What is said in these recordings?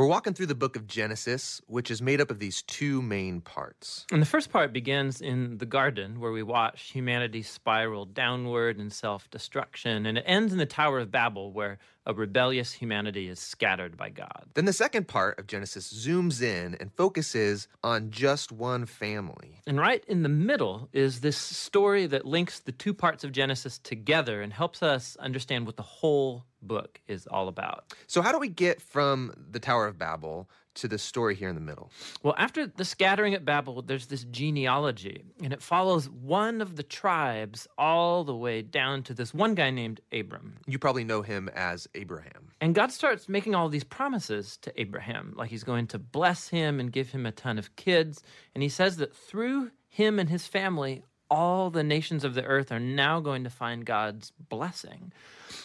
We're walking through the book of Genesis, which is made up of these two main parts. And the first part begins in the garden, where we watch humanity spiral downward in self destruction. And it ends in the Tower of Babel, where a rebellious humanity is scattered by God. Then the second part of Genesis zooms in and focuses on just one family. And right in the middle is this story that links the two parts of Genesis together and helps us understand what the whole book is all about. So, how do we get from the Tower of Babel to the story here in the middle? Well, after the scattering at Babel, there's this genealogy, and it follows one of the tribes all the way down to this one guy named Abram. You probably know him as Abraham. And God starts making all these promises to Abraham, like he's going to bless him and give him a ton of kids. And he says that through him and his family, all the nations of the earth are now going to find God's blessing.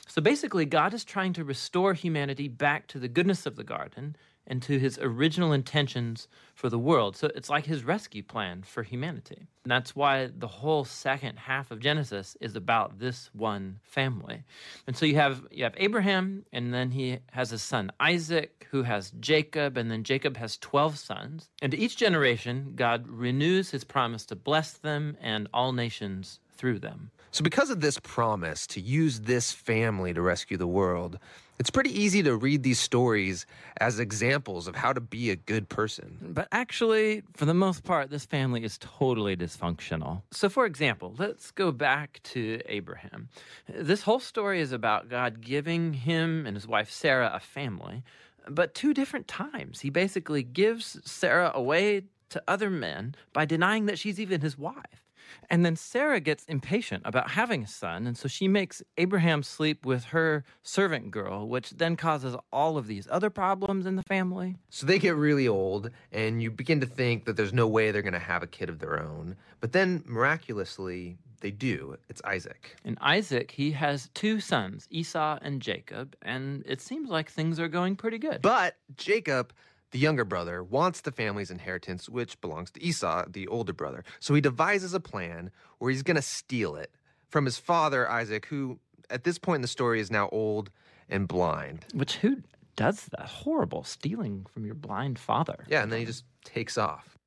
So basically, God is trying to restore humanity back to the goodness of the garden and to his original intentions for the world. So it's like his rescue plan for humanity. And that's why the whole second half of Genesis is about this one family. And so you have you have Abraham and then he has a son Isaac who has Jacob and then Jacob has 12 sons. And to each generation God renews his promise to bless them and all nations through them. So, because of this promise to use this family to rescue the world, it's pretty easy to read these stories as examples of how to be a good person. But actually, for the most part, this family is totally dysfunctional. So, for example, let's go back to Abraham. This whole story is about God giving him and his wife Sarah a family, but two different times. He basically gives Sarah away to other men by denying that she's even his wife. And then Sarah gets impatient about having a son, and so she makes Abraham sleep with her servant girl, which then causes all of these other problems in the family. So they get really old, and you begin to think that there's no way they're going to have a kid of their own. But then miraculously, they do. It's Isaac. And Isaac, he has two sons, Esau and Jacob, and it seems like things are going pretty good. But Jacob the younger brother wants the family's inheritance, which belongs to Esau, the older brother. So he devises a plan where he's going to steal it from his father, Isaac, who at this point in the story is now old and blind. Which who does that? Horrible stealing from your blind father. Yeah, and then he just takes off.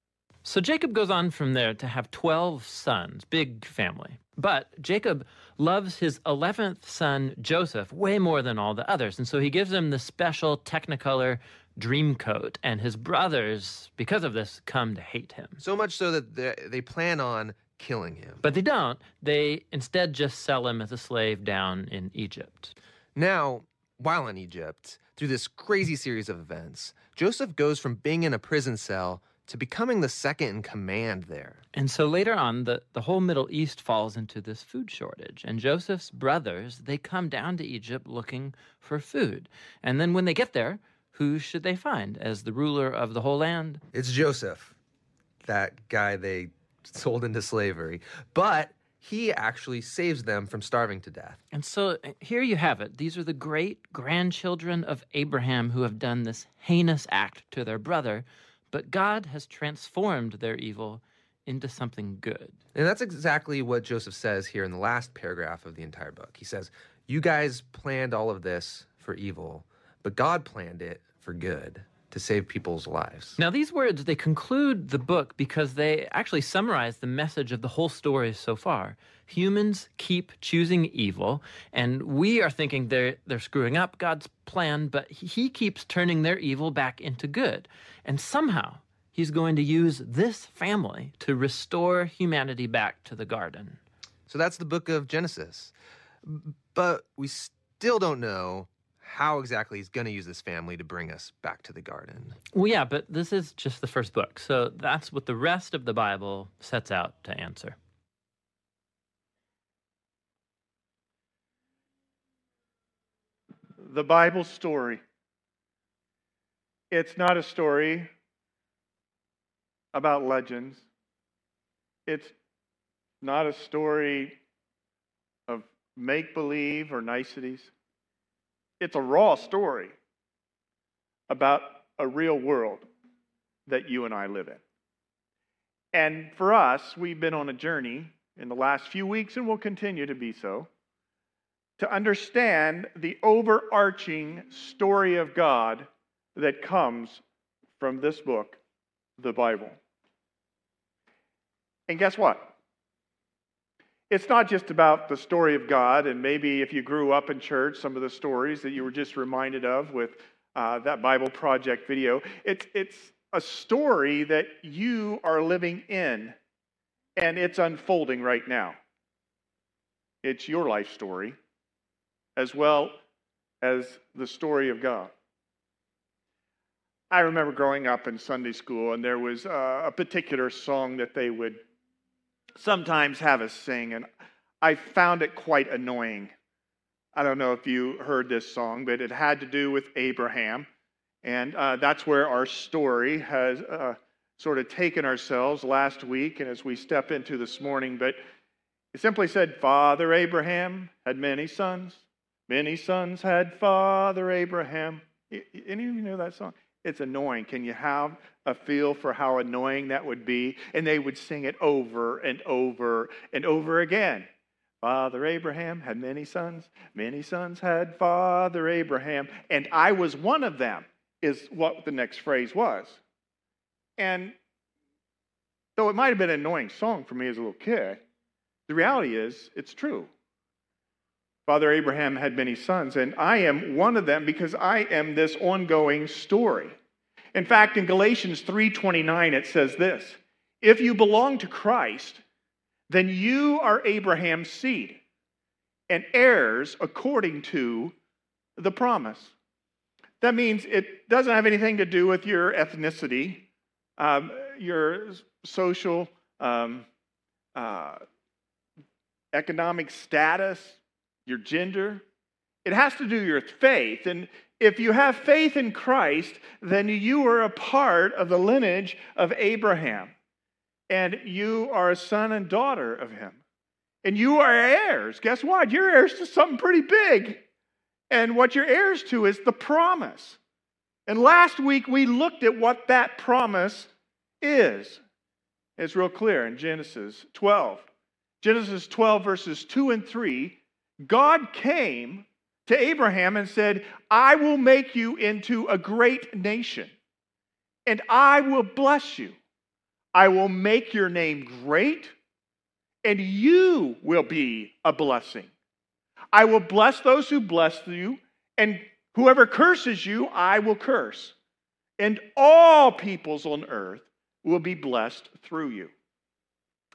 So Jacob goes on from there to have 12 sons, big family. But Jacob loves his 11th son, Joseph, way more than all the others. And so he gives him the special Technicolor Dreamcoat, and his brothers, because of this, come to hate him. So much so that they, they plan on killing him. But they don't. They instead just sell him as a slave down in Egypt. Now, while in Egypt, through this crazy series of events, Joseph goes from being in a prison cell to becoming the second in command there. And so later on, the, the whole Middle East falls into this food shortage. And Joseph's brothers, they come down to Egypt looking for food. And then when they get there, who should they find as the ruler of the whole land? It's Joseph, that guy they sold into slavery. But he actually saves them from starving to death. And so uh, here you have it. These are the great grandchildren of Abraham who have done this heinous act to their brother, but God has transformed their evil into something good. And that's exactly what Joseph says here in the last paragraph of the entire book. He says, You guys planned all of this for evil, but God planned it for good to save people's lives. Now, these words, they conclude the book because they actually summarize the message of the whole story so far. Humans keep choosing evil, and we are thinking they're, they're screwing up God's plan, but He keeps turning their evil back into good. And somehow, He's going to use this family to restore humanity back to the garden. So that's the book of Genesis. But we still don't know how exactly he's going to use this family to bring us back to the garden. Well, yeah, but this is just the first book. So that's what the rest of the Bible sets out to answer. The Bible story. It's not a story about legends. It's not a story of make believe or niceties. It's a raw story about a real world that you and I live in. And for us, we've been on a journey in the last few weeks and will continue to be so to understand the overarching story of God that comes from this book, the Bible. And guess what? It's not just about the story of God, and maybe if you grew up in church, some of the stories that you were just reminded of with uh, that Bible Project video. It's, it's a story that you are living in, and it's unfolding right now. It's your life story, as well as the story of God. I remember growing up in Sunday school, and there was uh, a particular song that they would sometimes have us sing, and I found it quite annoying. I don't know if you heard this song, but it had to do with Abraham. And uh, that's where our story has uh, sort of taken ourselves last week and as we step into this morning. But it simply said, Father Abraham had many sons. Many sons had Father Abraham. Any of you know that song? It's annoying. Can you have a feel for how annoying that would be? And they would sing it over and over and over again. Father Abraham had many sons. Many sons had Father Abraham. And I was one of them, is what the next phrase was. And though it might have been an annoying song for me as a little kid, the reality is it's true. Father Abraham had many sons, and I am one of them because I am this ongoing story. In fact, in Galatians 3:29 it says this, if you belong to Christ, then you are Abraham's seed and heirs according to the promise. That means it doesn't have anything to do with your ethnicity, um, your social, um, uh, economic status, your gender. It has to do with faith. And if you have faith in Christ, then you are a part of the lineage of Abraham. And you are a son and daughter of him. And you are heirs. Guess what? You're heirs to something pretty big. And what you're heirs to is the promise. And last week we looked at what that promise is. It's real clear in Genesis 12. Genesis 12, verses 2 and 3 God came to Abraham and said, I will make you into a great nation, and I will bless you. I will make your name great, and you will be a blessing. I will bless those who bless you, and whoever curses you, I will curse. And all peoples on earth will be blessed through you.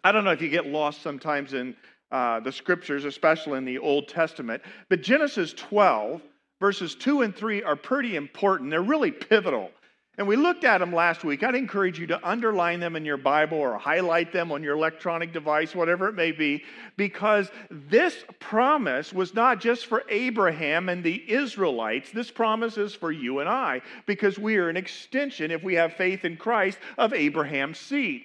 I don't know if you get lost sometimes in uh, the scriptures, especially in the Old Testament. But Genesis 12, verses 2 and 3 are pretty important. They're really pivotal. And we looked at them last week. I'd encourage you to underline them in your Bible or highlight them on your electronic device, whatever it may be, because this promise was not just for Abraham and the Israelites. This promise is for you and I, because we are an extension, if we have faith in Christ, of Abraham's seed.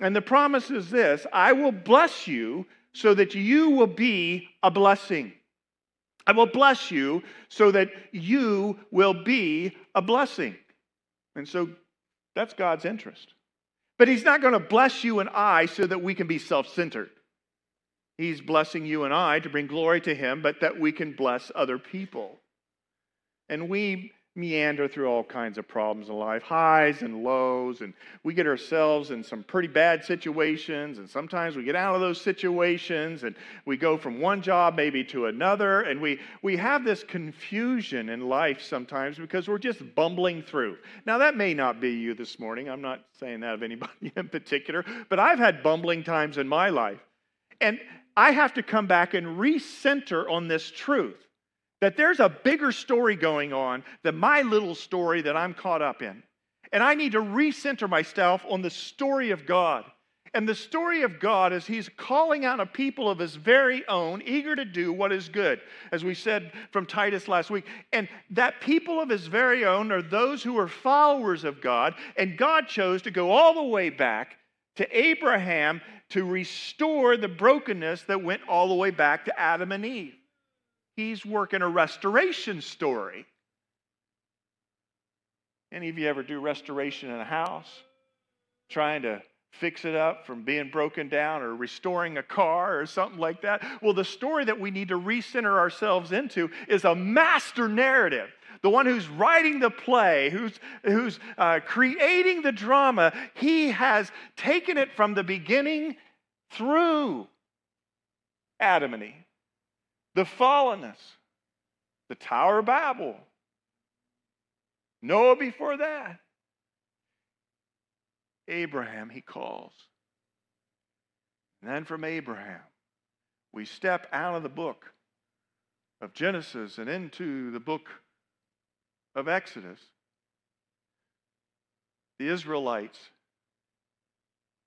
And the promise is this I will bless you so that you will be a blessing. I will bless you so that you will be a blessing. And so that's God's interest. But He's not going to bless you and I so that we can be self centered. He's blessing you and I to bring glory to Him, but that we can bless other people. And we meander through all kinds of problems in life, highs and lows, and we get ourselves in some pretty bad situations, and sometimes we get out of those situations and we go from one job maybe to another, and we, we have this confusion in life sometimes because we're just bumbling through. Now, that may not be you this morning. I'm not saying that of anybody in particular, but I've had bumbling times in my life. And I have to come back and recenter on this truth that there's a bigger story going on than my little story that I'm caught up in. And I need to recenter myself on the story of God. And the story of God is He's calling out a people of His very own, eager to do what is good, as we said from Titus last week. And that people of His very own are those who are followers of God. And God chose to go all the way back to Abraham to restore the brokenness that went all the way back to Adam and Eve. He's working a restoration story. Any of you ever do restoration in a house? Trying to fix it up from being broken down or restoring a car or something like that? Well, the story that we need to recenter ourselves into is a master narrative the one who's writing the play, who's, who's uh, creating the drama, he has taken it from the beginning through Adam and Eve, the fallenness, the Tower of Babel, Noah before that. Abraham, he calls. And then from Abraham, we step out of the book of Genesis and into the book of Exodus. The Israelites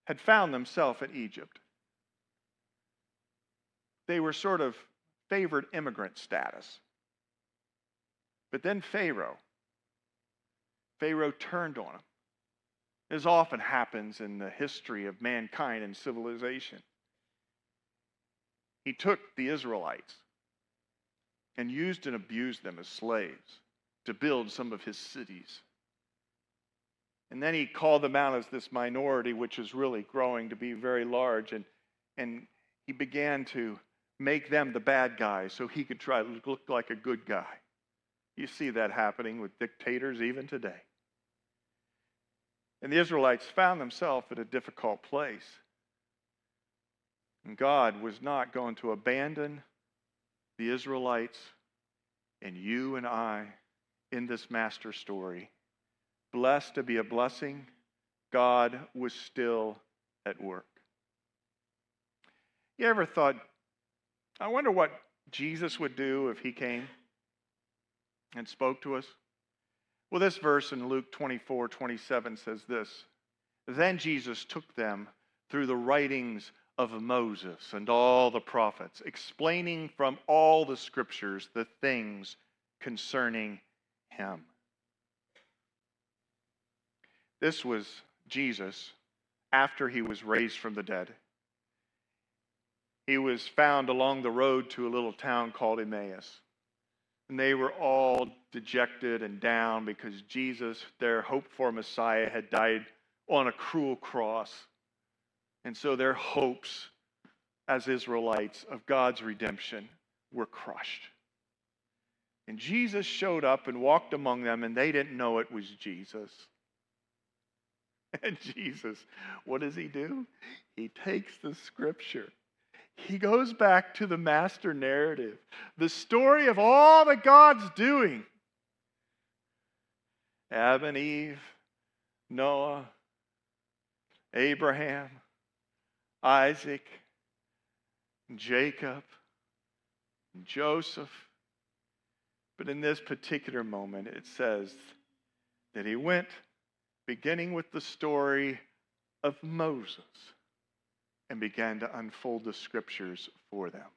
had found themselves in Egypt. They were sort of favored immigrant status. But then Pharaoh, Pharaoh turned on him, as often happens in the history of mankind and civilization. He took the Israelites and used and abused them as slaves to build some of his cities. And then he called them out as this minority, which was really growing to be very large. And, and he began to make them the bad guys so he could try to look like a good guy. You see that happening with dictators even today. And the Israelites found themselves at a difficult place. And God was not going to abandon the Israelites and you and I in this master story. Blessed to be a blessing, God was still at work. You ever thought, I wonder what Jesus would do if he came and spoke to us? Well, this verse in Luke 24 27 says this Then Jesus took them through the writings of Moses and all the prophets, explaining from all the scriptures the things concerning him. This was Jesus after he was raised from the dead. He was found along the road to a little town called Emmaus. And they were all dejected and down because Jesus, their hope for Messiah, had died on a cruel cross. And so their hopes as Israelites of God's redemption were crushed. And Jesus showed up and walked among them, and they didn't know it was Jesus. And Jesus, what does he do? He takes the scripture. He goes back to the master narrative, the story of all that God's doing. Adam and Eve, Noah, Abraham, Isaac, Jacob, Joseph. But in this particular moment, it says that he went, beginning with the story of Moses, and began to unfold the scriptures for them.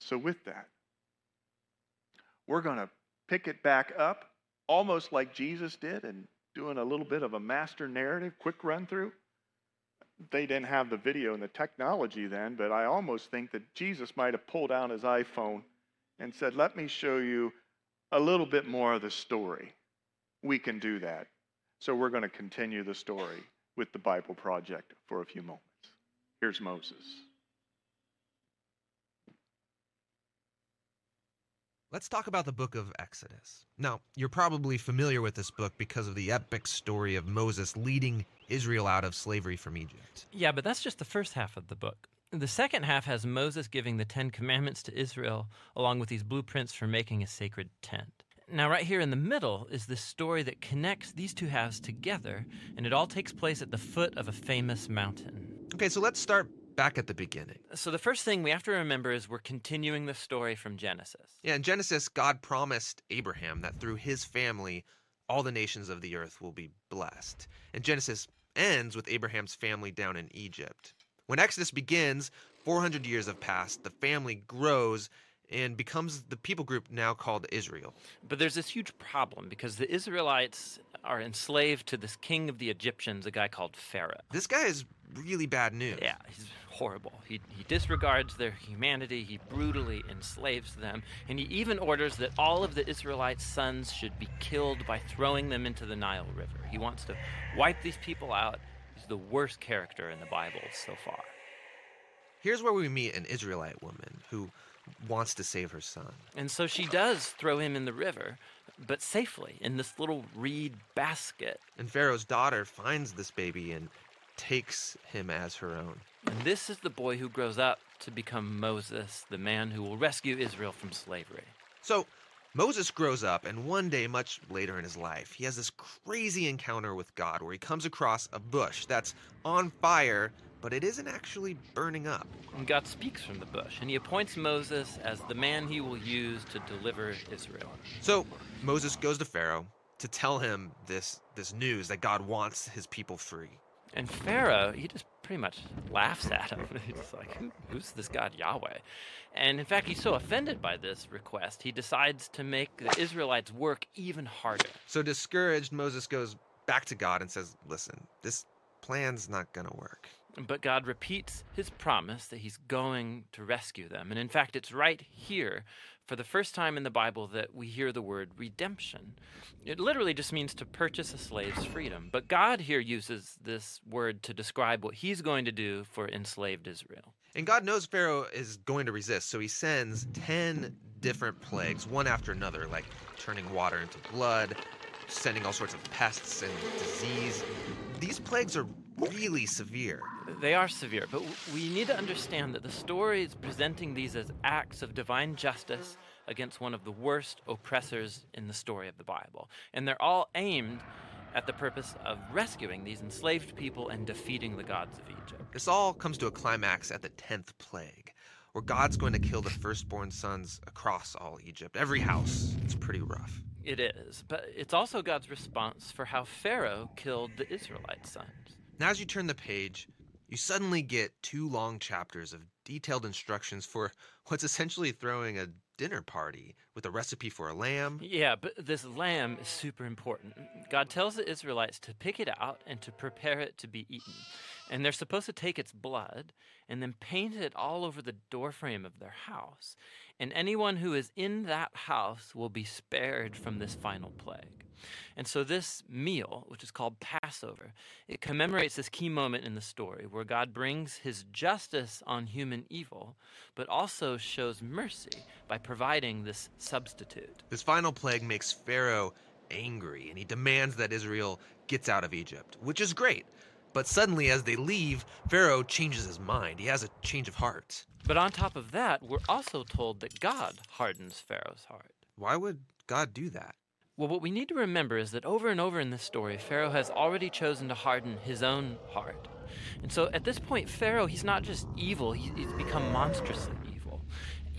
So, with that, we're going to pick it back up almost like Jesus did and doing a little bit of a master narrative, quick run through they didn't have the video and the technology then, but I almost think that Jesus might have pulled out his iPhone and said, Let me show you a little bit more of the story. We can do that. So we're going to continue the story with the Bible Project for a few moments. Here's Moses. Let's talk about the book of Exodus. Now, you're probably familiar with this book because of the epic story of Moses leading Israel out of slavery from Egypt. Yeah, but that's just the first half of the book. The second half has Moses giving the Ten Commandments to Israel, along with these blueprints for making a sacred tent. Now, right here in the middle is this story that connects these two halves together, and it all takes place at the foot of a famous mountain. Okay, so let's start back at the beginning. So, the first thing we have to remember is we're continuing the story from Genesis. Yeah, in Genesis, God promised Abraham that through his family, all the nations of the earth will be blessed. And Genesis ends with Abraham's family down in Egypt. When Exodus begins, 400 years have passed, the family grows and becomes the people group now called Israel. But there's this huge problem because the Israelites are enslaved to this king of the Egyptians, a guy called Pharaoh. This guy is really bad news. Yeah, he's horrible. He, he disregards their humanity, he brutally enslaves them, and he even orders that all of the Israelites' sons should be killed by throwing them into the Nile River. He wants to wipe these people out. He's the worst character in the Bible so far. Here's where we meet an Israelite woman who wants to save her son. And so she does throw him in the river. But safely in this little reed basket. And Pharaoh's daughter finds this baby and takes him as her own. And this is the boy who grows up to become Moses, the man who will rescue Israel from slavery. So Moses grows up, and one day, much later in his life, he has this crazy encounter with God where he comes across a bush that's on fire, but it isn't actually burning up. And God speaks from the bush, and he appoints Moses as the man he will use to deliver Israel. So Moses goes to Pharaoh to tell him this, this news that God wants his people free. And Pharaoh, he just pretty much laughs at him. He's like, Who, Who's this God Yahweh? And in fact, he's so offended by this request, he decides to make the Israelites work even harder. So discouraged, Moses goes back to God and says, Listen, this plan's not going to work. But God repeats his promise that he's going to rescue them. And in fact, it's right here for the first time in the Bible that we hear the word redemption. It literally just means to purchase a slave's freedom. But God here uses this word to describe what he's going to do for enslaved Israel. And God knows Pharaoh is going to resist, so he sends 10 different plagues, one after another, like turning water into blood, sending all sorts of pests and disease. These plagues are really severe. They are severe, but we need to understand that the story is presenting these as acts of divine justice against one of the worst oppressors in the story of the Bible. And they're all aimed at the purpose of rescuing these enslaved people and defeating the gods of Egypt. This all comes to a climax at the 10th plague, where God's going to kill the firstborn sons across all Egypt, every house. It's pretty rough. It is, but it's also God's response for how Pharaoh killed the Israelite sons. Now, as you turn the page, you suddenly get two long chapters of detailed instructions for what's essentially throwing a dinner party with a recipe for a lamb. Yeah, but this lamb is super important. God tells the Israelites to pick it out and to prepare it to be eaten. And they're supposed to take its blood and then paint it all over the doorframe of their house. And anyone who is in that house will be spared from this final plague. And so, this meal, which is called Passover, it commemorates this key moment in the story where God brings his justice on human evil, but also shows mercy by providing this substitute. This final plague makes Pharaoh angry, and he demands that Israel gets out of Egypt, which is great. But suddenly, as they leave, Pharaoh changes his mind. He has a change of heart. But on top of that, we're also told that God hardens Pharaoh's heart. Why would God do that? Well, what we need to remember is that over and over in this story, Pharaoh has already chosen to harden his own heart. And so at this point, Pharaoh, he's not just evil, he's become monstrously evil.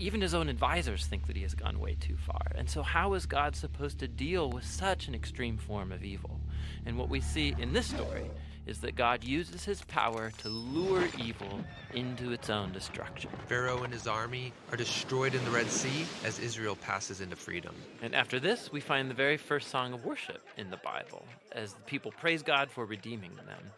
Even his own advisors think that he has gone way too far. And so, how is God supposed to deal with such an extreme form of evil? And what we see in this story is that God uses his power to lure evil into its own destruction. Pharaoh and his army are destroyed in the Red Sea as Israel passes into freedom. And after this, we find the very first song of worship in the Bible as the people praise God for redeeming them.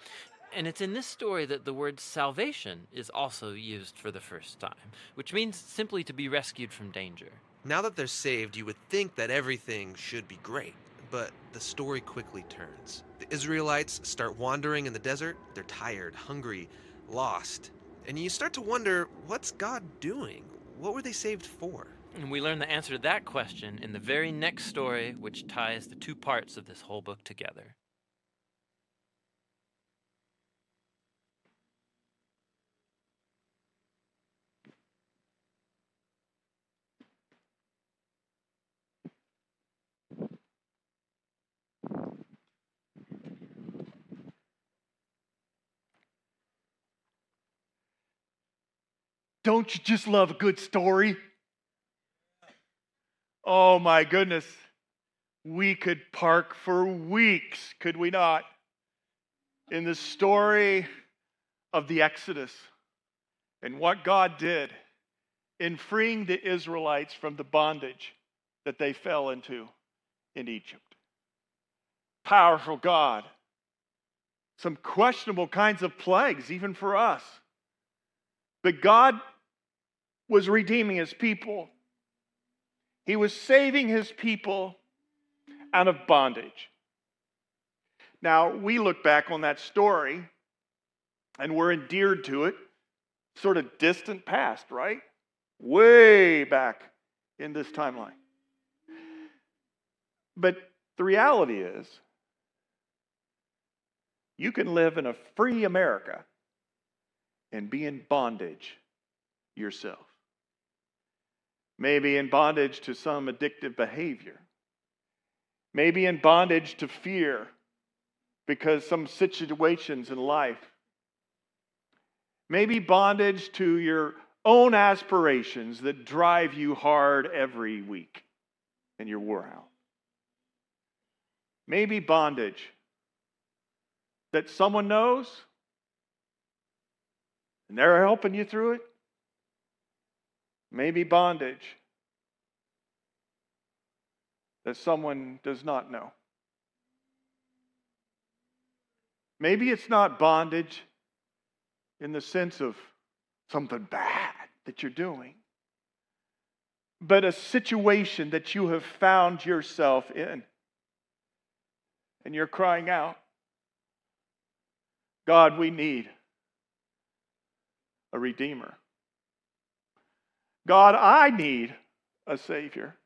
And it's in this story that the word salvation is also used for the first time, which means simply to be rescued from danger. Now that they're saved, you would think that everything should be great but the story quickly turns. The Israelites start wandering in the desert. They're tired, hungry, lost. And you start to wonder what's God doing? What were they saved for? And we learn the answer to that question in the very next story, which ties the two parts of this whole book together. Don't you just love a good story? Oh my goodness. We could park for weeks, could we not? In the story of the Exodus and what God did in freeing the Israelites from the bondage that they fell into in Egypt. Powerful God. Some questionable kinds of plagues, even for us. But God was redeeming his people. He was saving his people out of bondage. Now, we look back on that story and we're endeared to it, sort of distant past, right? Way back in this timeline. But the reality is, you can live in a free America and be in bondage yourself. Maybe in bondage to some addictive behavior. Maybe in bondage to fear because some situations in life. Maybe bondage to your own aspirations that drive you hard every week and you're wore out. Maybe bondage that someone knows and they're helping you through it. Maybe bondage that someone does not know. Maybe it's not bondage in the sense of something bad that you're doing, but a situation that you have found yourself in. And you're crying out, God, we need a Redeemer. God, I need a Savior.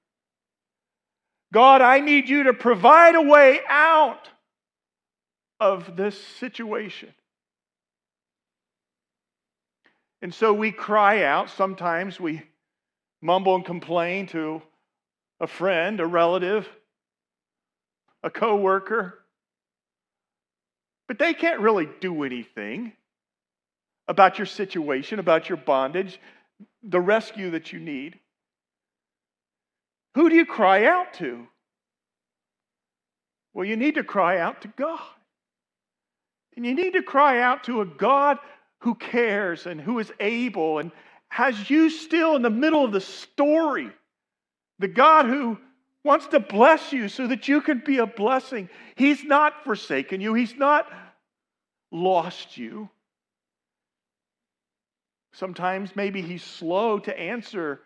God, I need you to provide a way out of this situation. And so we cry out. Sometimes we mumble and complain to a friend, a relative, a coworker. But they can't really do anything about your situation, about your bondage, the rescue that you need. Who do you cry out to? Well, you need to cry out to God. And you need to cry out to a God who cares and who is able and has you still in the middle of the story. The God who wants to bless you so that you can be a blessing. He's not forsaken you, He's not lost you. Sometimes maybe He's slow to answer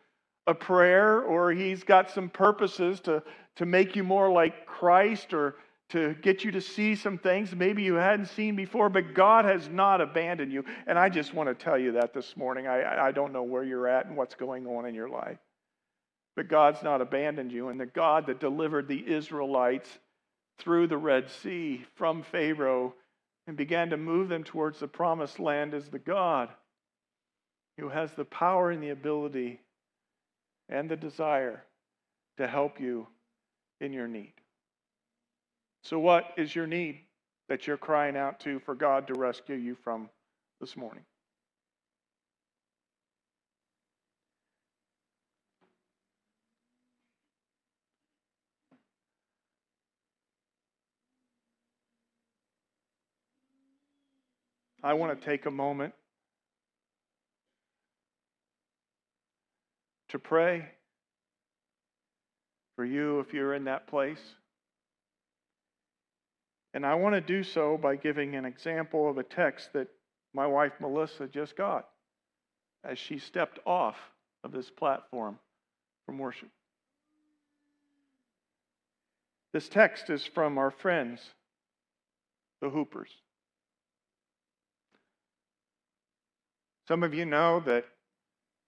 a prayer or He's got some purposes to, to make you more like Christ or to get you to see some things maybe you hadn't seen before, but God has not abandoned you. And I just want to tell you that this morning. I, I don't know where you're at and what's going on in your life. But God's not abandoned you. And the God that delivered the Israelites through the Red Sea from Pharaoh and began to move them towards the promised land is the God who has the power and the ability and the desire to help you in your need. So, what is your need that you're crying out to for God to rescue you from this morning? I want to take a moment to pray for you if you're in that place. And I want to do so by giving an example of a text that my wife Melissa just got as she stepped off of this platform from worship. This text is from our friends, the Hoopers. Some of you know that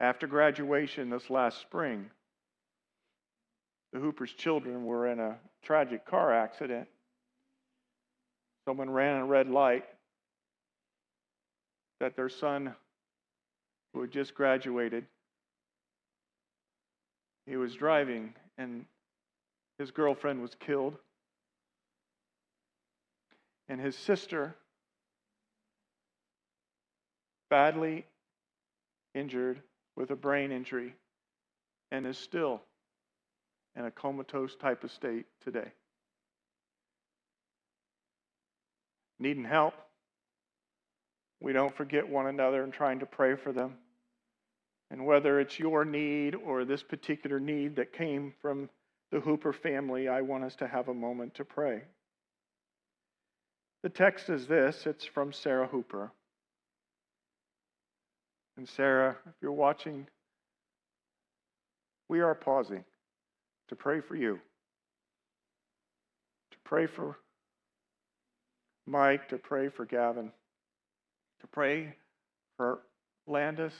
after graduation this last spring, the Hoopers' children were in a tragic car accident someone ran a red light that their son, who had just graduated, he was driving and his girlfriend was killed. And his sister, badly injured with a brain injury, and is still in a comatose type of state today. needing help, we don't forget one another and trying to pray for them. And whether it's your need or this particular need that came from the Hooper family, I want us to have a moment to pray. The text is this it's from Sarah Hooper. And Sarah, if you're watching, we are pausing to pray for you, to pray for Mike to pray for Gavin, to pray for Landis.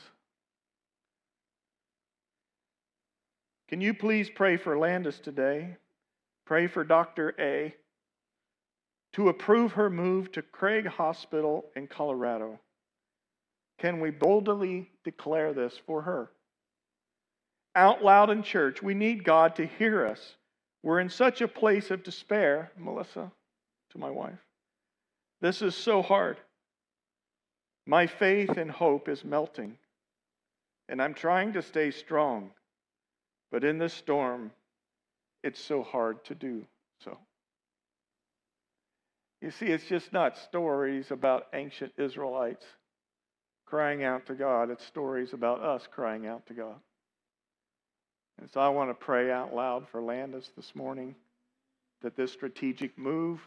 Can you please pray for Landis today? Pray for Dr. A to approve her move to Craig Hospital in Colorado. Can we boldly declare this for her? Out loud in church, we need God to hear us. We're in such a place of despair, Melissa, to my wife. This is so hard. My faith and hope is melting, and I'm trying to stay strong. But in this storm, it's so hard to do so. You see, it's just not stories about ancient Israelites crying out to God, it's stories about us crying out to God. And so I want to pray out loud for Landis this morning that this strategic move,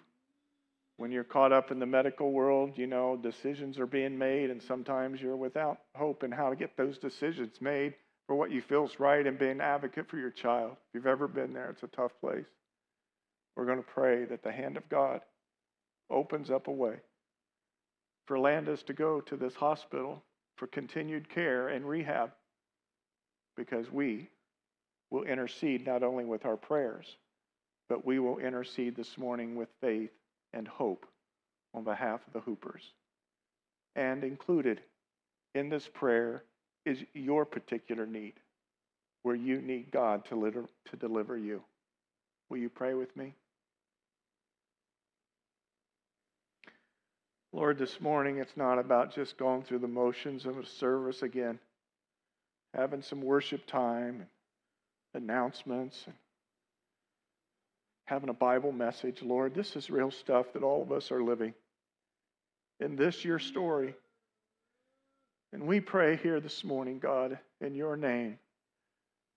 when you're caught up in the medical world, you know, decisions are being made, and sometimes you're without hope in how to get those decisions made for what you feel is right and being an advocate for your child. If you've ever been there, it's a tough place. We're going to pray that the hand of God opens up a way for Landis to go to this hospital for continued care and rehab because we will intercede not only with our prayers, but we will intercede this morning with faith and hope on behalf of the Hoopers. And included in this prayer is your particular need, where you need God to, deliver you. Will you pray with me? Lord, this morning it's not about just going through the motions of a service again, having some worship time, announcements, and having a Bible message. Lord, this is real stuff that all of us are living. In this, your story. And we pray here this morning, God, in your name,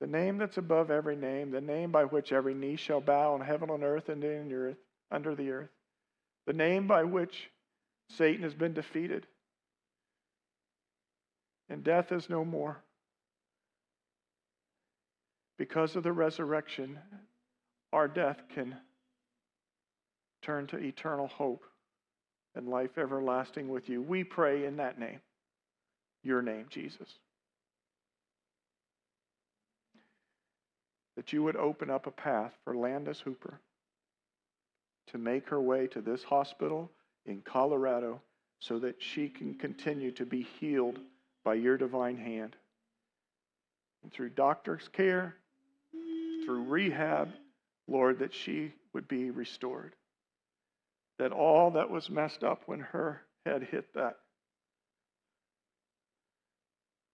the name that's above every name, the name by which every knee shall bow in heaven, on earth, and in the earth, under the earth, the name by which Satan has been defeated. And death is no more. Because of the resurrection, our death can turn to eternal hope and life everlasting with you. We pray in that name, your name, Jesus. That you would open up a path for Landis Hooper to make her way to this hospital in Colorado so that she can continue to be healed by your divine hand. And through doctor's care, through rehab, Lord, that she would be restored. That all that was messed up when her head hit that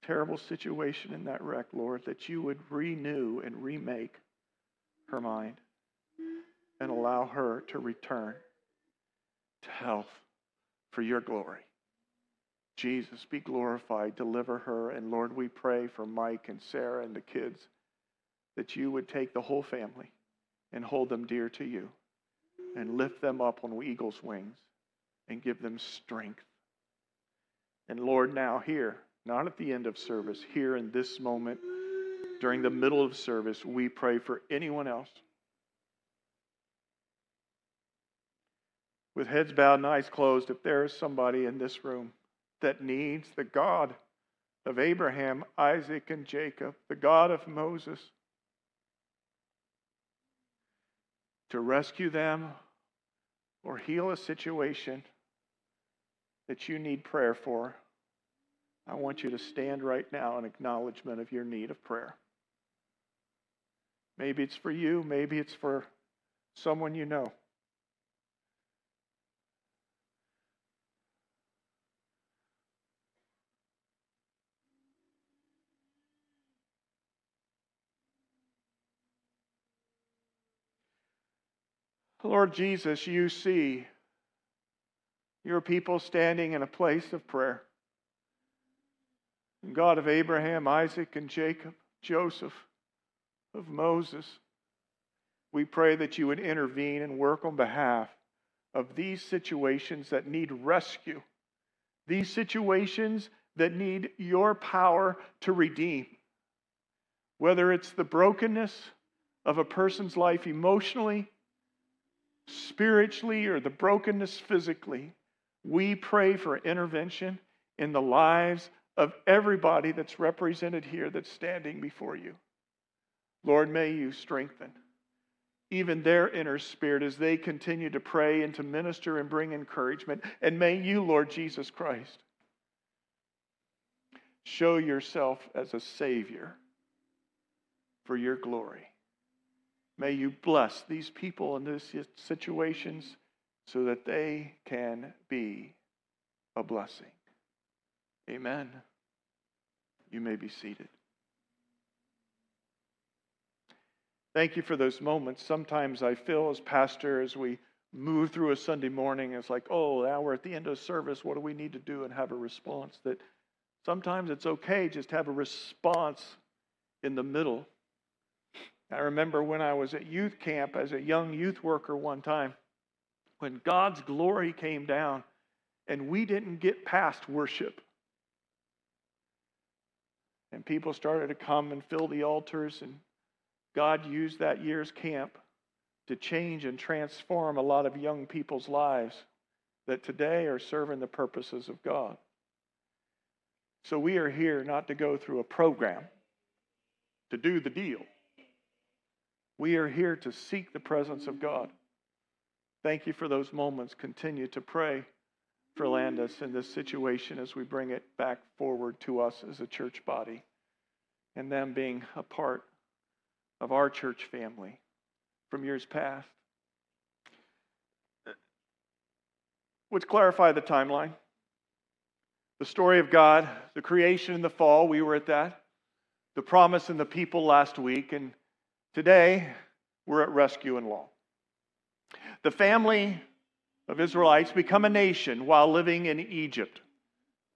terrible situation in that wreck, Lord, that you would renew and remake her mind and allow her to return to health for your glory. Jesus, be glorified, deliver her. And Lord, we pray for Mike and Sarah and the kids that you would take the whole family and hold them dear to you and lift them up on eagle's wings and give them strength. And Lord, now here, not at the end of service, here in this moment, during the middle of service, we pray for anyone else with heads bowed and eyes closed, if there is somebody in this room that needs the God of Abraham, Isaac, and Jacob, the God of Moses, to rescue them or heal a situation that you need prayer for, I want you to stand right now in acknowledgement of your need of prayer. Maybe it's for you, maybe it's for someone you know. Lord Jesus, you see your people standing in a place of prayer. God of Abraham, Isaac, and Jacob, Joseph, of Moses, we pray that you would intervene and work on behalf of these situations that need rescue, these situations that need your power to redeem. Whether it's the brokenness of a person's life emotionally, spiritually or the brokenness physically, we pray for intervention in the lives of everybody that's represented here that's standing before you. Lord, may you strengthen. even their inner spirit as they continue to pray and to minister and bring encouragement. And may you, Lord Jesus Christ, show yourself as a Savior for your glory. May you bless these people in these situations so that they can be a blessing. Amen. You may be seated. Thank you for those moments. Sometimes I feel as pastor, as we move through a Sunday morning, it's like, oh, now we're at the end of service. What do we need to do and have a response? That sometimes it's okay just have a response in the middle. I remember when I was at youth camp as a young youth worker one time, when God's glory came down and we didn't get past worship. And people started to come and fill the altars and God used that year's camp to change and transform a lot of young people's lives that today are serving the purposes of God. So we are here not to go through a program to do the deal. We are here to seek the presence of God. Thank you for those moments. Continue to pray for Landis in this situation as we bring it back forward to us as a church body and them being a part of our church family from years past. Let's clarify the timeline. The story of God, the creation and the fall, we were at that. The promise and the people last week. And today, we're at rescue and law. The family of Israelites become a nation while living in Egypt.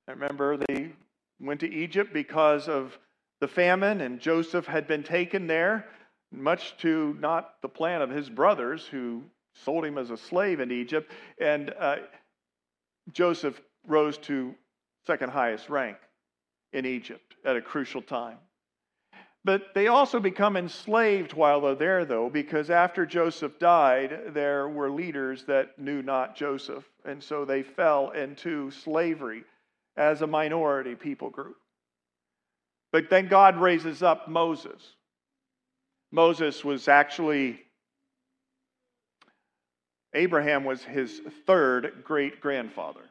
I remember they went to Egypt because of the famine, and Joseph had been taken there, much to not the plan of his brothers who sold him as a slave in Egypt. And uh, Joseph rose to second highest rank in Egypt at a crucial time. But they also become enslaved while they're there, though, because after Joseph died, there were leaders that knew not Joseph. And so they fell into slavery as a minority people group. But then God raises up Moses. Moses was actually, Abraham was his third great grandfather.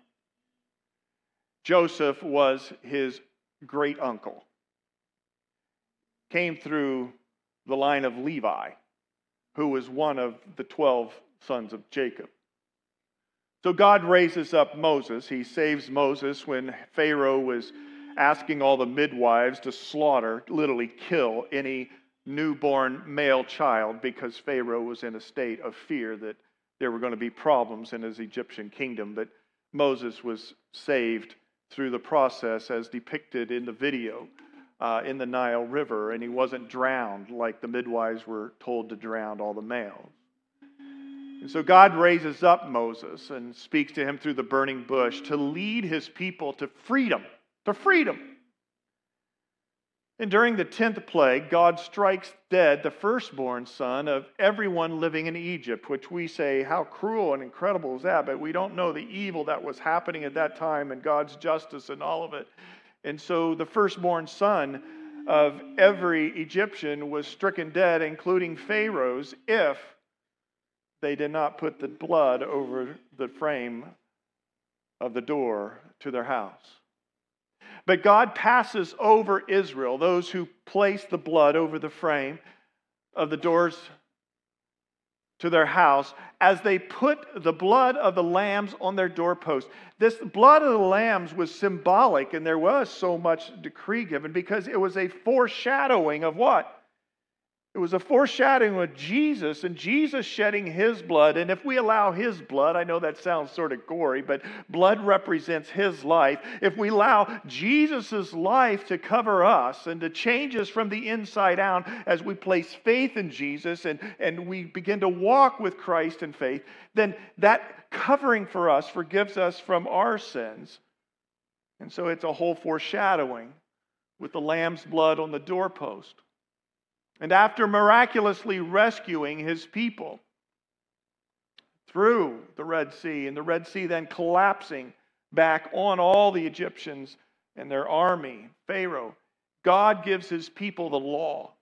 Joseph was his great uncle. Came through the line of Levi, who was one of the 12 sons of Jacob. So God raises up Moses. He saves Moses when Pharaoh was asking all the midwives to slaughter, literally kill, any newborn male child because Pharaoh was in a state of fear that there were going to be problems in his Egyptian kingdom. But Moses was saved through the process as depicted in the video uh, in the Nile River, and he wasn't drowned like the midwives were told to drown all the males. And so God raises up Moses and speaks to him through the burning bush to lead his people to freedom to freedom. And during the 10th plague, God strikes dead the firstborn son of everyone living in Egypt, which we say, how cruel and incredible is that? But we don't know the evil that was happening at that time and God's justice and all of it. And so the firstborn son of every Egyptian was stricken dead, including Pharaoh's, if they did not put the blood over the frame of the door to their house. But God passes over Israel, those who place the blood over the frame of the doors to their house, as they put the blood of the lambs on their doorposts. This blood of the lambs was symbolic, and there was so much decree given because it was a foreshadowing of what? It was a foreshadowing of Jesus and Jesus shedding his blood. And if we allow his blood, I know that sounds sort of gory, but blood represents his life. If we allow Jesus' life to cover us and to change us from the inside out as we place faith in Jesus and, and we begin to walk with Christ in faith, then that covering for us forgives us from our sins. And so it's a whole foreshadowing with the lamb's blood on the doorpost. And after miraculously rescuing his people through the Red Sea, and the Red Sea then collapsing back on all the Egyptians and their army, Pharaoh, God gives his people the law.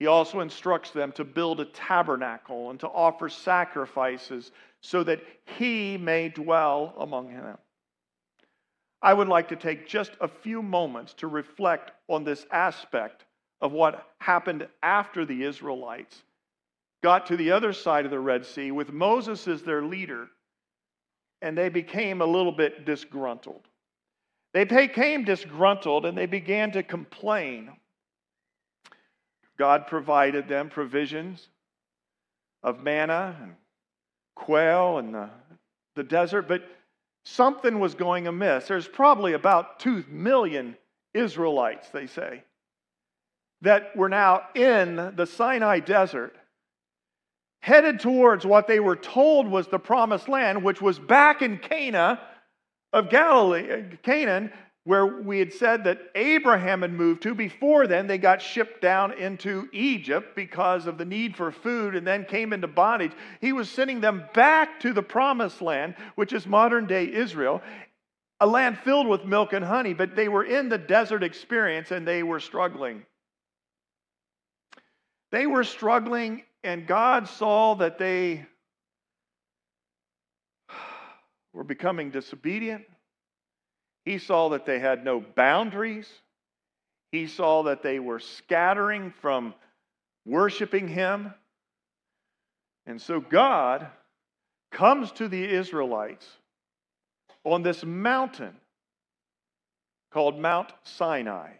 He also instructs them to build a tabernacle and to offer sacrifices so that he may dwell among them. I would like to take just a few moments to reflect on this aspect of what happened after the Israelites got to the other side of the Red Sea with Moses as their leader, and they became a little bit disgruntled. They became disgruntled and they began to complain. God provided them provisions of manna and quail in the, the desert, but something was going amiss. There's probably about 2 million Israelites, they say, that were now in the Sinai desert, headed towards what they were told was the promised land, which was back in Cana of Galilee, uh, Canaan, where we had said that Abraham had moved to. Before then, they got shipped down into Egypt because of the need for food and then came into bondage. He was sending them back to the promised land, which is modern day Israel, a land filled with milk and honey, but they were in the desert experience and they were struggling. They were struggling, and God saw that they were becoming disobedient. He saw that they had no boundaries. He saw that they were scattering from worshiping Him. And so God comes to the Israelites on this mountain called Mount Sinai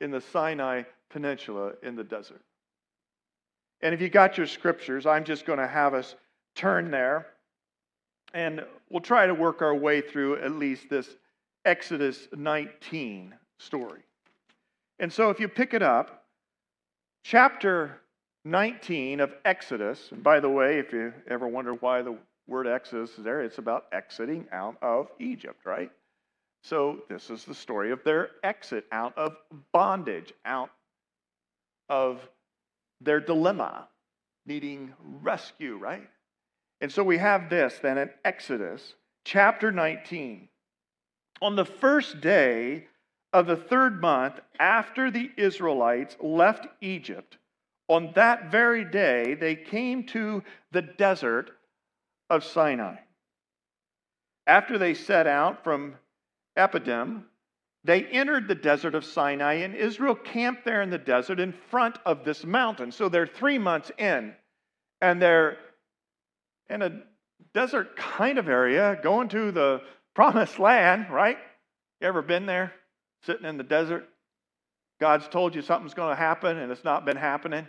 in the Sinai Peninsula in the desert. And if you got your scriptures, I'm just going to have us turn there and we'll try to work our way through at least this Exodus 19 story. And so if you pick it up, chapter 19 of Exodus, and by the way, if you ever wonder why the word Exodus is there, it's about exiting out of Egypt, right? So this is the story of their exit out of bondage, out of their dilemma, needing rescue, right? And so we have this then in Exodus chapter 19. On the first day of the third month after the Israelites left Egypt, on that very day they came to the desert of Sinai. After they set out from Rephidim, they entered the desert of Sinai, and Israel camped there in the desert in front of this mountain. So they're three months in, and they're in a desert kind of area, going to the promised land, right? You ever been there, sitting in the desert? God's told you something's going to happen and it's not been happening.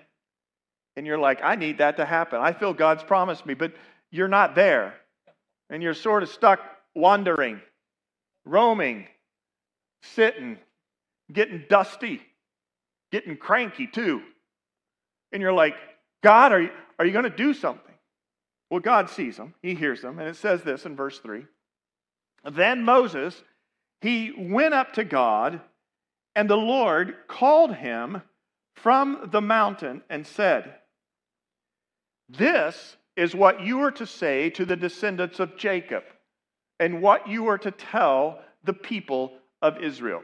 And you're like, I need that to happen. I feel God's promised me, but you're not there. And you're sort of stuck wandering, roaming, sitting, getting dusty, getting cranky too. And you're like, God, are you, are you going to do something? Well, God sees them, He hears them, and it says this in verse 3. Then Moses, he went up to God, and the Lord called him from the mountain and said, This is what you are to say to the descendants of Jacob, and what you are to tell the people of Israel.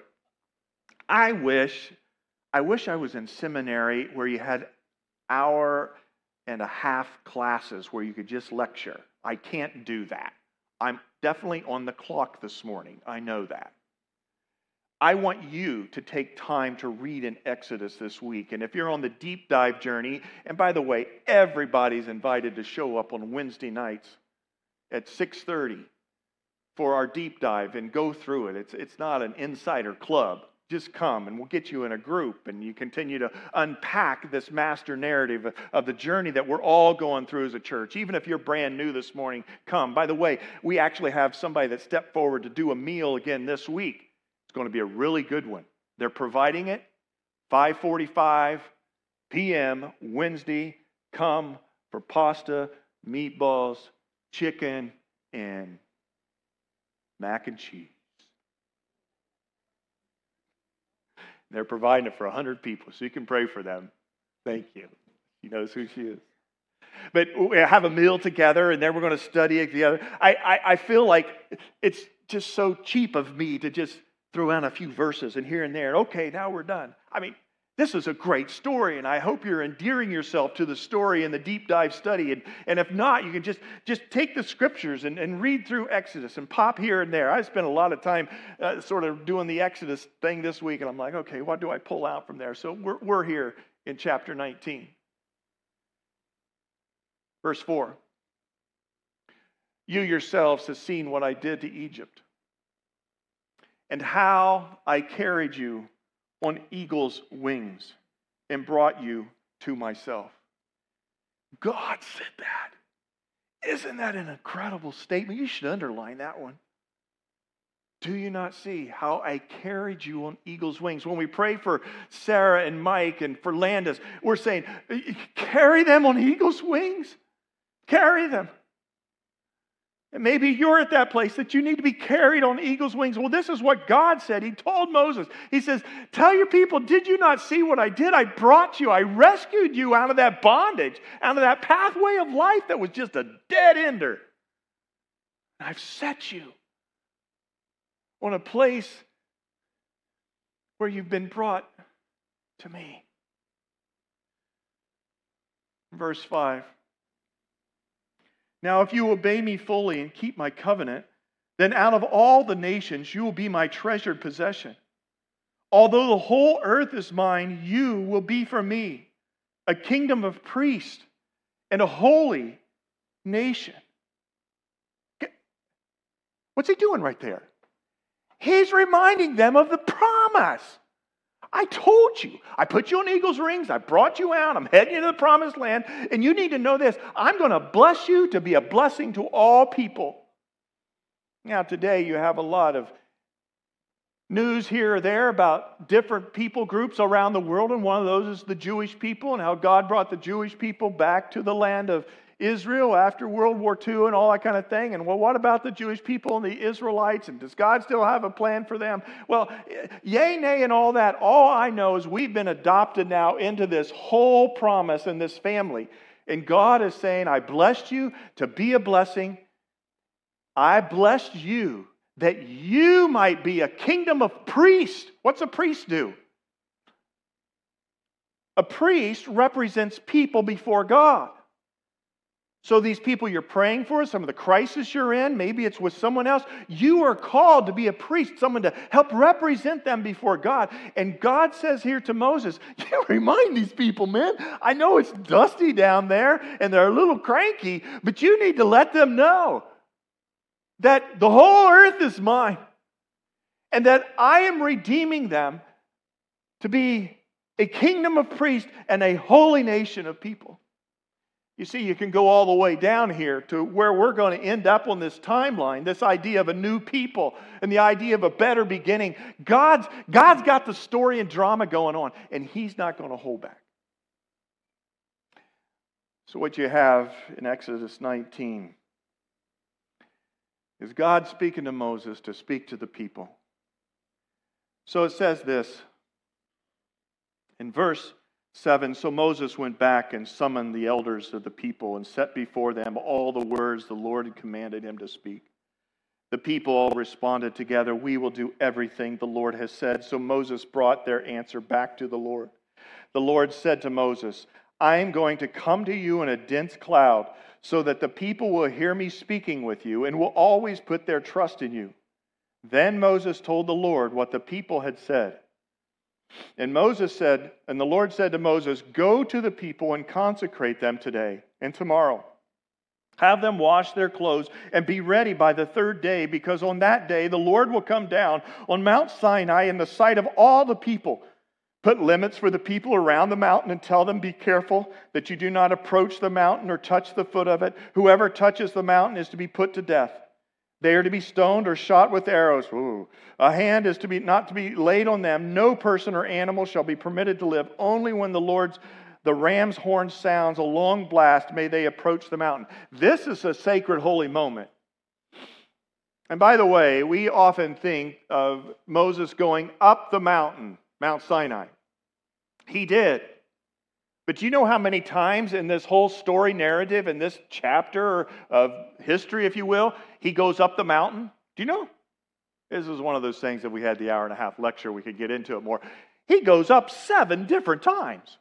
I wish, I wish I was in seminary where you had hour and a half classes where you could just lecture. I can't do that. I'm definitely on the clock this morning. I know that. I want you to take time to read in Exodus this week. And if you're on the deep dive journey, and by the way, everybody's invited to show up on Wednesday nights at 6:30 for our deep dive and go through it. It's, it's not an insider club just come and we'll get you in a group and you continue to unpack this master narrative of the journey that we're all going through as a church. Even if you're brand new this morning, come. By the way, we actually have somebody that stepped forward to do a meal again this week. It's going to be a really good one. They're providing it 5:45 p.m. Wednesday. Come for pasta, meatballs, chicken, and mac and cheese. They're providing it for 100 people, so you can pray for them. Thank you. She knows who she is. But we have a meal together, and then we're going to study it together. I, I, I feel like it's just so cheap of me to just throw out a few verses and here and there. Okay, now we're done. I mean, This is a great story, and I hope you're endearing yourself to the story and the deep dive study. And, and if not, you can just, just take the scriptures and, and read through Exodus and pop here and there. I spent a lot of time uh, sort of doing the Exodus thing this week, and I'm like, okay, what do I pull out from there? So we're, we're here in chapter 19. Verse 4 You yourselves have seen what I did to Egypt, and how I carried you on eagle's wings and brought you to myself. God said that. Isn't that an incredible statement? You should underline that one. Do you not see how I carried you on eagle's wings? When we pray for Sarah and Mike and for Landis, we're saying, carry them on eagle's wings. Carry them. And maybe you're at that place that you need to be carried on eagle's wings. Well, this is what God said. He told Moses, He says, Tell your people, did you not see what I did? I brought you, I rescued you out of that bondage, out of that pathway of life that was just a dead ender. I've set you on a place where you've been brought to me. Verse 5. Now, if you obey me fully and keep my covenant, then out of all the nations you will be my treasured possession. Although the whole earth is mine, you will be for me a kingdom of priests and a holy nation. What's he doing right there? He's reminding them of the promise. I told you. I put you on eagle's rings. I brought you out. I'm heading you to the promised land. And you need to know this I'm going to bless you to be a blessing to all people. Now, today you have a lot of news here or there about different people groups around the world. And one of those is the Jewish people and how God brought the Jewish people back to the land of Israel after World War II and all that kind of thing. And well, what about the Jewish people and the Israelites? And does God still have a plan for them? Well, yay, nay, and all that. All I know is we've been adopted now into this whole promise and this family. And God is saying, I blessed you to be a blessing. I blessed you that you might be a kingdom of priests. What's a priest do? A priest represents people before God. So, these people you're praying for, some of the crisis you're in, maybe it's with someone else, you are called to be a priest, someone to help represent them before God. And God says here to Moses, You remind these people, man, I know it's dusty down there and they're a little cranky, but you need to let them know that the whole earth is mine and that I am redeeming them to be a kingdom of priests and a holy nation of people. You see, you can go all the way down here to where we're going to end up on this timeline this idea of a new people and the idea of a better beginning. God's, God's got the story and drama going on, and He's not going to hold back. So, what you have in Exodus 19 is God speaking to Moses to speak to the people. So it says this in verse 7 So Moses went back and summoned the elders of the people and set before them all the words the Lord had commanded him to speak. The people all responded together, We will do everything the Lord has said. So Moses brought their answer back to the Lord. The Lord said to Moses, I am going to come to you in a dense cloud so that the people will hear me speaking with you and will always put their trust in you. Then Moses told the Lord what the people had said. And Moses said, and the Lord said to Moses, Go to the people and consecrate them today and tomorrow. Have them wash their clothes and be ready by the third day, because on that day the Lord will come down on Mount Sinai in the sight of all the people. Put limits for the people around the mountain and tell them, Be careful that you do not approach the mountain or touch the foot of it. Whoever touches the mountain is to be put to death. They are to be stoned or shot with arrows. Ooh. A hand is to be not to be laid on them. No person or animal shall be permitted to live. Only when the Lord's the ram's horn sounds a long blast may they approach the mountain. This is a sacred holy moment. And by the way, we often think of Moses going up the mountain, Mount Sinai. He did. But do you know how many times in this whole story narrative, in this chapter of history, if you will, he goes up the mountain? Do you know? This is one of those things that we had the hour and a half lecture, we could get into it more. He goes up seven different times.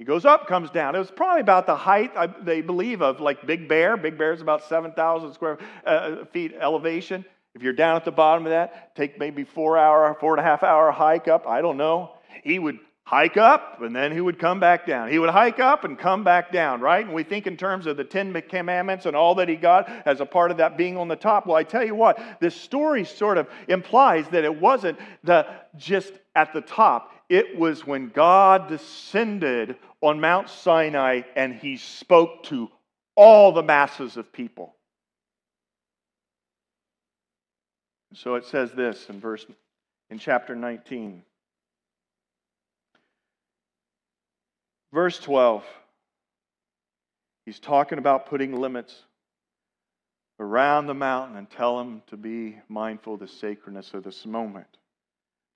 He goes up, comes down. It was probably about the height, they believe, of like Big Bear. Big Bear is about 7,000 square uh, feet elevation. If you're down at the bottom of that, take maybe four hour, four and a half hour hike up. I don't know. He would hike up and then he would come back down. He would hike up and come back down, right? And we think in terms of the Ten Commandments and all that he got as a part of that being on the top. Well, I tell you what, this story sort of implies that it wasn't the just at the top. It was when God descended on Mount Sinai and he spoke to all the masses of people. So it says this in verse in chapter 19. Verse 12, he's talking about putting limits around the mountain and tell them to be mindful of the sacredness of this moment.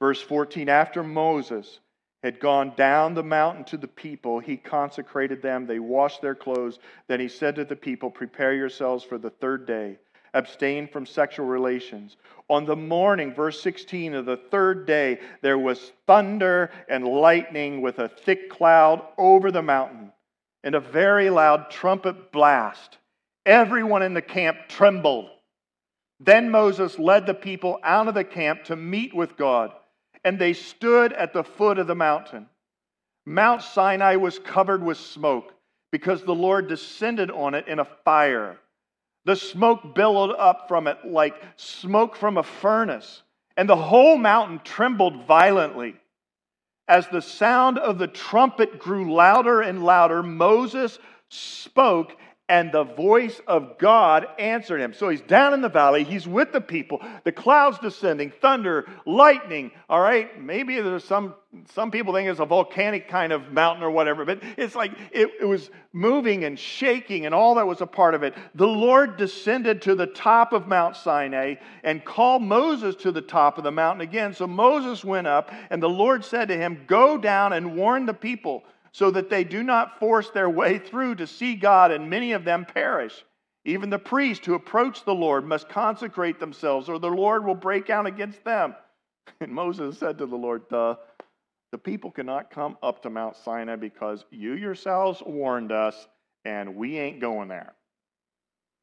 Verse 14, after Moses had gone down the mountain to the people, he consecrated them. They washed their clothes. Then he said to the people, Prepare yourselves for the third day abstain from sexual relations. On the morning, verse 16 of the third day, there was thunder and lightning with a thick cloud over the mountain and a very loud trumpet blast. Everyone in the camp trembled. Then Moses led the people out of the camp to meet with God, and they stood at the foot of the mountain. Mount Sinai was covered with smoke because the Lord descended on it in a fire. The smoke billowed up from it like smoke from a furnace, and the whole mountain trembled violently. As the sound of the trumpet grew louder and louder, Moses spoke and the voice of God answered him. So he's down in the valley, he's with the people, the clouds descending, thunder, lightning. All right, maybe there's some some people think it's a volcanic kind of mountain or whatever, but it's like it, it was moving and shaking and all that was a part of it. The Lord descended to the top of Mount Sinai and called Moses to the top of the mountain again. So Moses went up, and the Lord said to him, Go down and warn the people so that they do not force their way through to see God, and many of them perish. Even the priests who approach the Lord must consecrate themselves, or the Lord will break out against them. And Moses said to the Lord, The people cannot come up to Mount Sinai because you yourselves warned us, and we ain't going there.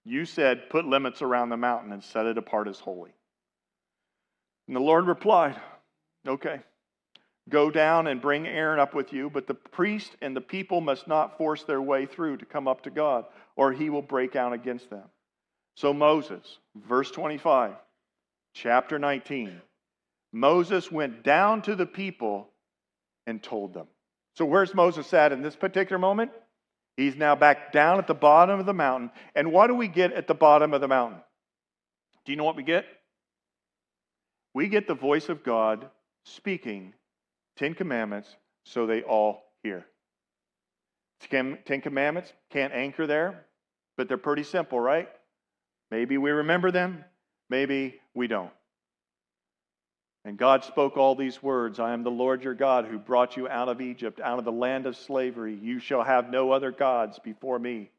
You said, Put limits around the mountain and set it apart as holy. And the Lord replied, Okay. Go down and bring Aaron up with you, but the priest and the people must not force their way through to come up to God, or he will break out against them. So Moses, verse 25, chapter 19, Moses went down to the people and told them. So where's Moses at in this particular moment? He's now back down at the bottom of the mountain. And what do we get at the bottom of the mountain? Do you know what we get? We get the voice of God speaking Ten Commandments so they all hear. Ten Commandments can't anchor there, but they're pretty simple, right? Maybe we remember them, maybe we don't. And God spoke all these words I am the Lord your God who brought you out of Egypt, out of the land of slavery. You shall have no other gods before me.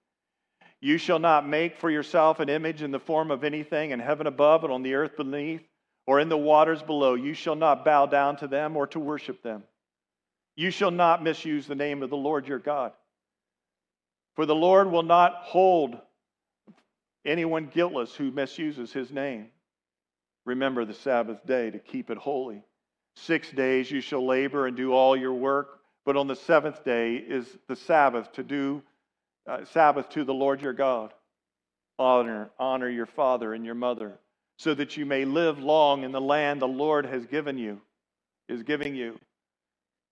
You shall not make for yourself an image in the form of anything in heaven above and on the earth beneath or in the waters below. You shall not bow down to them or to worship them. You shall not misuse the name of the Lord your God. For the Lord will not hold anyone guiltless who misuses his name. Remember the Sabbath day to keep it holy. Six days you shall labor and do all your work, but on the seventh day is the Sabbath to do uh, Sabbath to the Lord your God. Honor, honor your father and your mother so that you may live long in the land the Lord has given you, is giving you.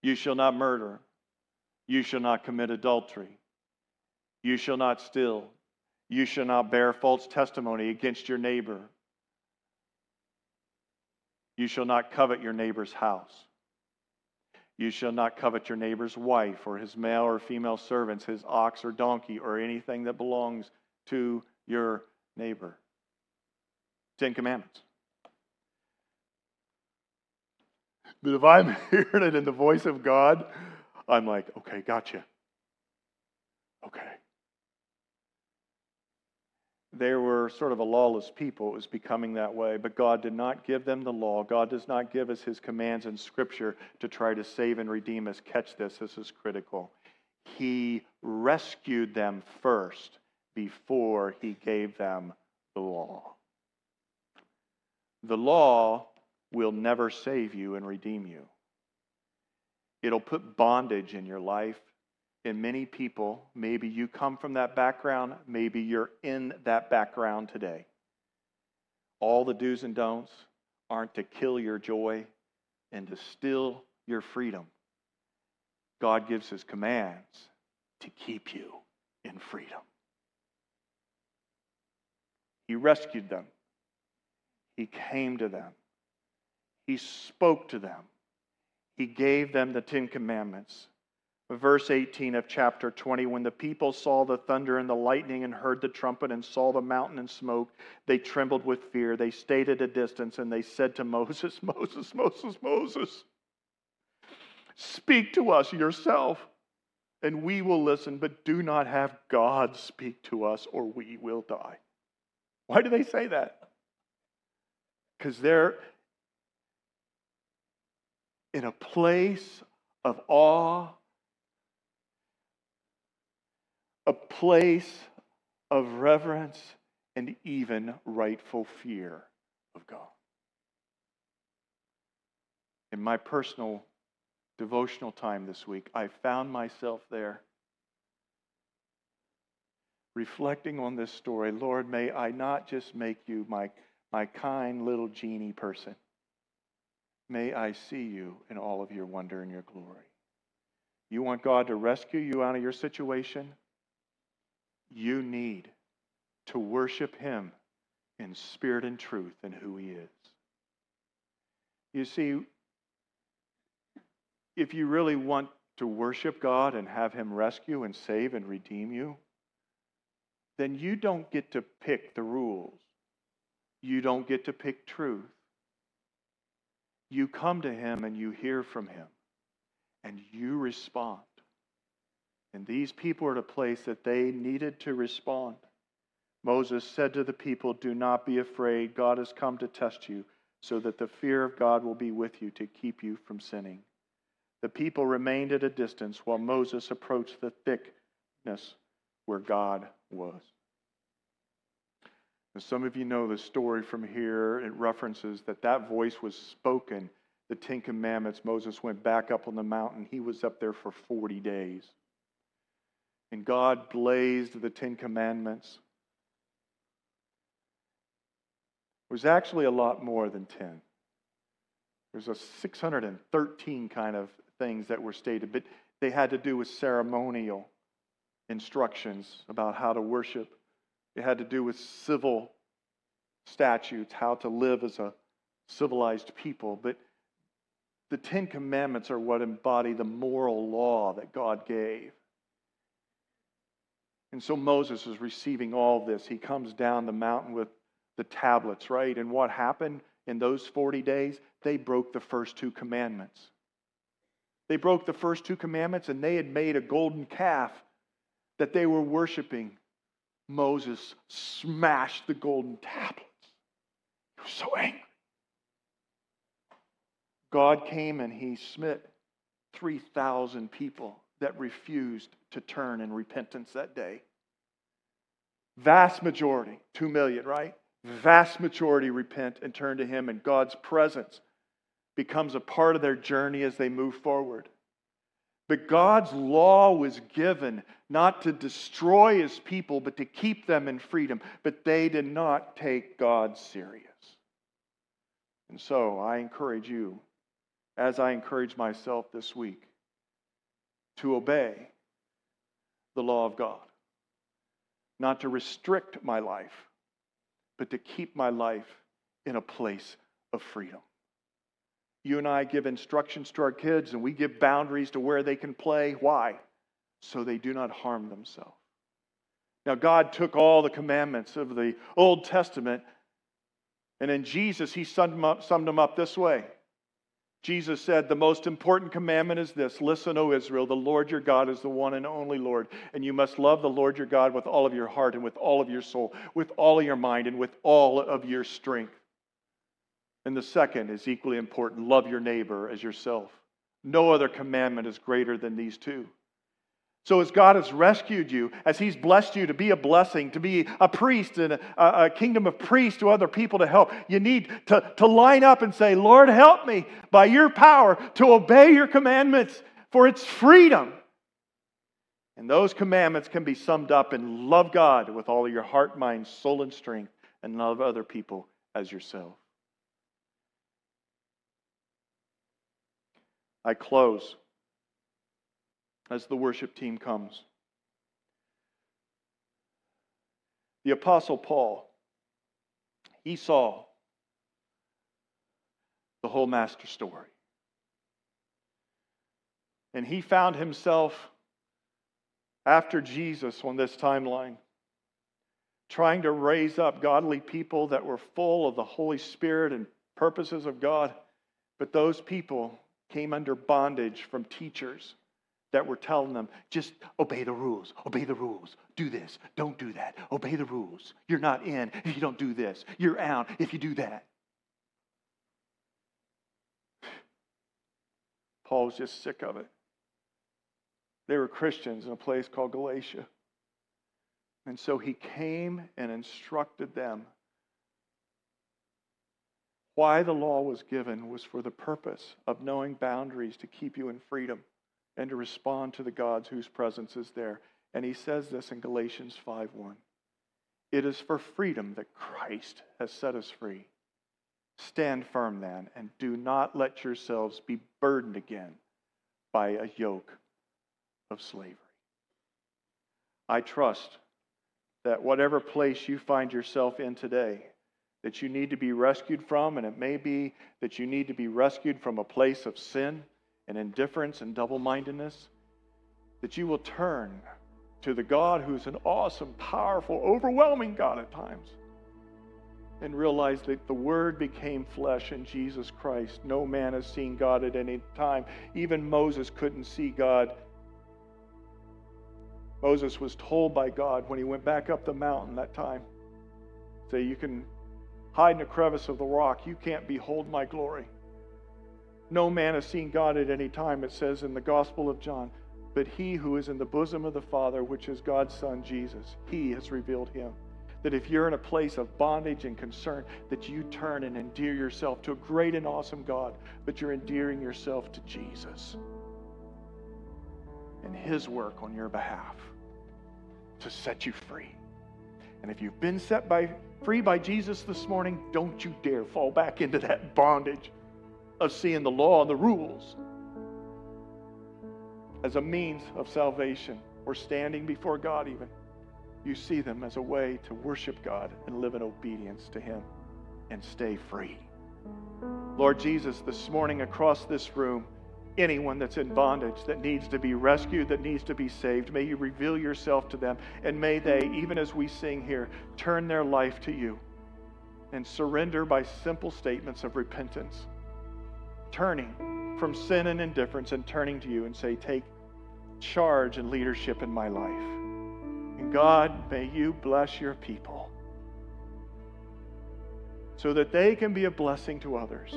You shall not murder. You shall not commit adultery. You shall not steal. You shall not bear false testimony against your neighbor. You shall not covet your neighbor's house. You shall not covet your neighbor's wife or his male or female servants, his ox or donkey, or anything that belongs to your neighbor. Ten Commandments. But if I'm hearing it in the voice of God, I'm like, okay, gotcha. Okay. they were sort of a lawless people. It was becoming that way. But God did not give them the law. God does not give us his commands in Scripture to try to save and redeem us. Catch this, this is critical. He rescued them first before he gave them the law. The law will never save you and redeem you. It'll put bondage in your life. And many people, maybe you come from that background, maybe you're in that background today. All the do's and don'ts aren't to kill your joy and to steal your freedom. God gives his commands to keep you in freedom. He rescued them. He came to them. He spoke to them. He gave them the Ten Commandments. Verse 18 of chapter 20 When the people saw the thunder and the lightning and heard the trumpet and saw the mountain and smoke, they trembled with fear. They stayed at a distance and they said to Moses, Moses, Moses, Moses, speak to us yourself and we will listen, but do not have God speak to us or we will die. Why do they say that? Because they're in a place of awe, a place of reverence, and even rightful fear of God. In my personal devotional time this week, I found myself there reflecting on this story. Lord, may I not just make you my my kind little genie person. May I see you in all of your wonder and your glory. You want God to rescue you out of your situation? You need to worship Him in spirit and truth and who He is. You see, if you really want to worship God and have Him rescue and save and redeem you, then you don't get to pick the rules you don't get to pick truth. You come to Him and you hear from Him and you respond. And these people are at a place that they needed to respond. Moses said to the people, Do not be afraid. God has come to test you so that the fear of God will be with you to keep you from sinning. The people remained at a distance while Moses approached the thickness where God was. And some of you know the story from here. It references that that voice was spoken. The Ten Commandments, Moses went back up on the mountain. He was up there for 40 days. And God blazed the Ten Commandments. It was actually a lot more than 10. There's a 613 kind of things that were stated, but they had to do with ceremonial instructions about how to worship it had to do with civil statutes, how to live as a civilized people. But the Ten Commandments are what embody the moral law that God gave. And so Moses is receiving all this. He comes down the mountain with the tablets, right? And what happened in those 40 days? They broke the first two commandments. They broke the first two commandments and they had made a golden calf that they were worshiping Moses smashed the golden tablets. He was so angry. God came and he smit 3,000 people that refused to turn in repentance that day. Vast majority, 2 million, right? Vast majority repent and turn to him, and God's presence becomes a part of their journey as they move forward. But God's law was given not to destroy his people, but to keep them in freedom. But they did not take God serious. And so I encourage you, as I encourage myself this week, to obey the law of God. Not to restrict my life, but to keep my life in a place of freedom. You and I give instructions to our kids and we give boundaries to where they can play. Why? So they do not harm themselves. Now, God took all the commandments of the Old Testament, and in Jesus, He summed them up, summed them up this way Jesus said, The most important commandment is this Listen, O Israel, the Lord your God is the one and only Lord, and you must love the Lord your God with all of your heart and with all of your soul, with all of your mind, and with all of your strength. And the second is equally important love your neighbor as yourself. No other commandment is greater than these two. So, as God has rescued you, as He's blessed you to be a blessing, to be a priest and a, a, kingdom of priests to other people to help, you need to, to line up and say, Lord, help me by your power to obey your commandments, for it's freedom. And those commandments can be summed up in love God with all your heart, mind, soul, and strength, and love other people as yourself. I close as the worship team comes. The Apostle Paul, he saw the whole master story. And he found himself after Jesus on this timeline, trying to raise up godly people that were full of the Holy Spirit and purposes of God. But those people came under bondage from teachers that were telling them, just obey the rules, obey the rules, do this, don't do that, obey the rules. You're not in if you don't do this, you're out if you do that. Paul was just sick of it. They were Christians in a place called Galatia. And so he came and instructed them. Why the law was given was for the purpose of knowing boundaries to keep you in freedom and to respond to the gods whose presence is there. And he says this in Galatians 5:1. It is for freedom that Christ has set us free. Stand firm then, and do not let yourselves be burdened again by a yoke of slavery. I trust that whatever place you find yourself in today, that you need to be rescued from, and it may be that you need to be rescued from a place of sin and indifference and double mindedness, that you will turn to the God who's an awesome, powerful, overwhelming God at times and realize that the Word became flesh in Jesus Christ. No man has seen God at any time. Even Moses couldn't see God. Moses was told by God when he went back up the mountain that time, say, You can hide in a crevice of the rock. You can't behold my glory. No man has seen God at any time, it says in the Gospel of John. But he who is in the bosom of the Father, which is God's Son, Jesus, he has revealed him. That if you're in a place of bondage and concern, that you turn and endear yourself to a great and awesome God, but you're endearing yourself to Jesus and his work on your behalf to set you free. And if you've been set by, free by Jesus this morning, don't you dare fall back into that bondage of seeing the law and the rules as a means of salvation or standing before God, even. You see them as a way to worship God and live in obedience to Him and stay free. Lord Jesus, this morning across this room, anyone that's in bondage, that needs to be rescued, that needs to be saved, may you reveal yourself to them. And may they, even as we sing here, turn their life to you and surrender by simple statements of repentance turning from sin and indifference and turning to you and say, Take charge and leadership in my life. And God, may you bless your people so that they can be a blessing to others,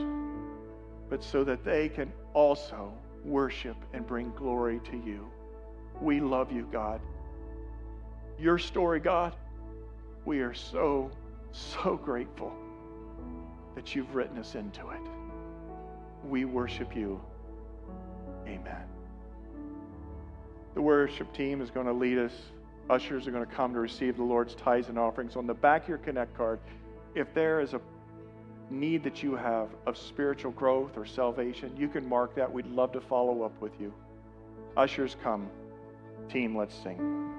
but so that they can also worship and bring glory to you. We love you, God. Your story, God, we are so, so grateful that you've written us into it we worship you. Amen. The worship team is going to lead us. Ushers are going to come to receive the Lord's tithes and offerings. On the back of your Connect card, if there is a need that you have of spiritual growth or salvation, you can mark that. We'd love to follow up with you. Ushers come. Team, let's sing.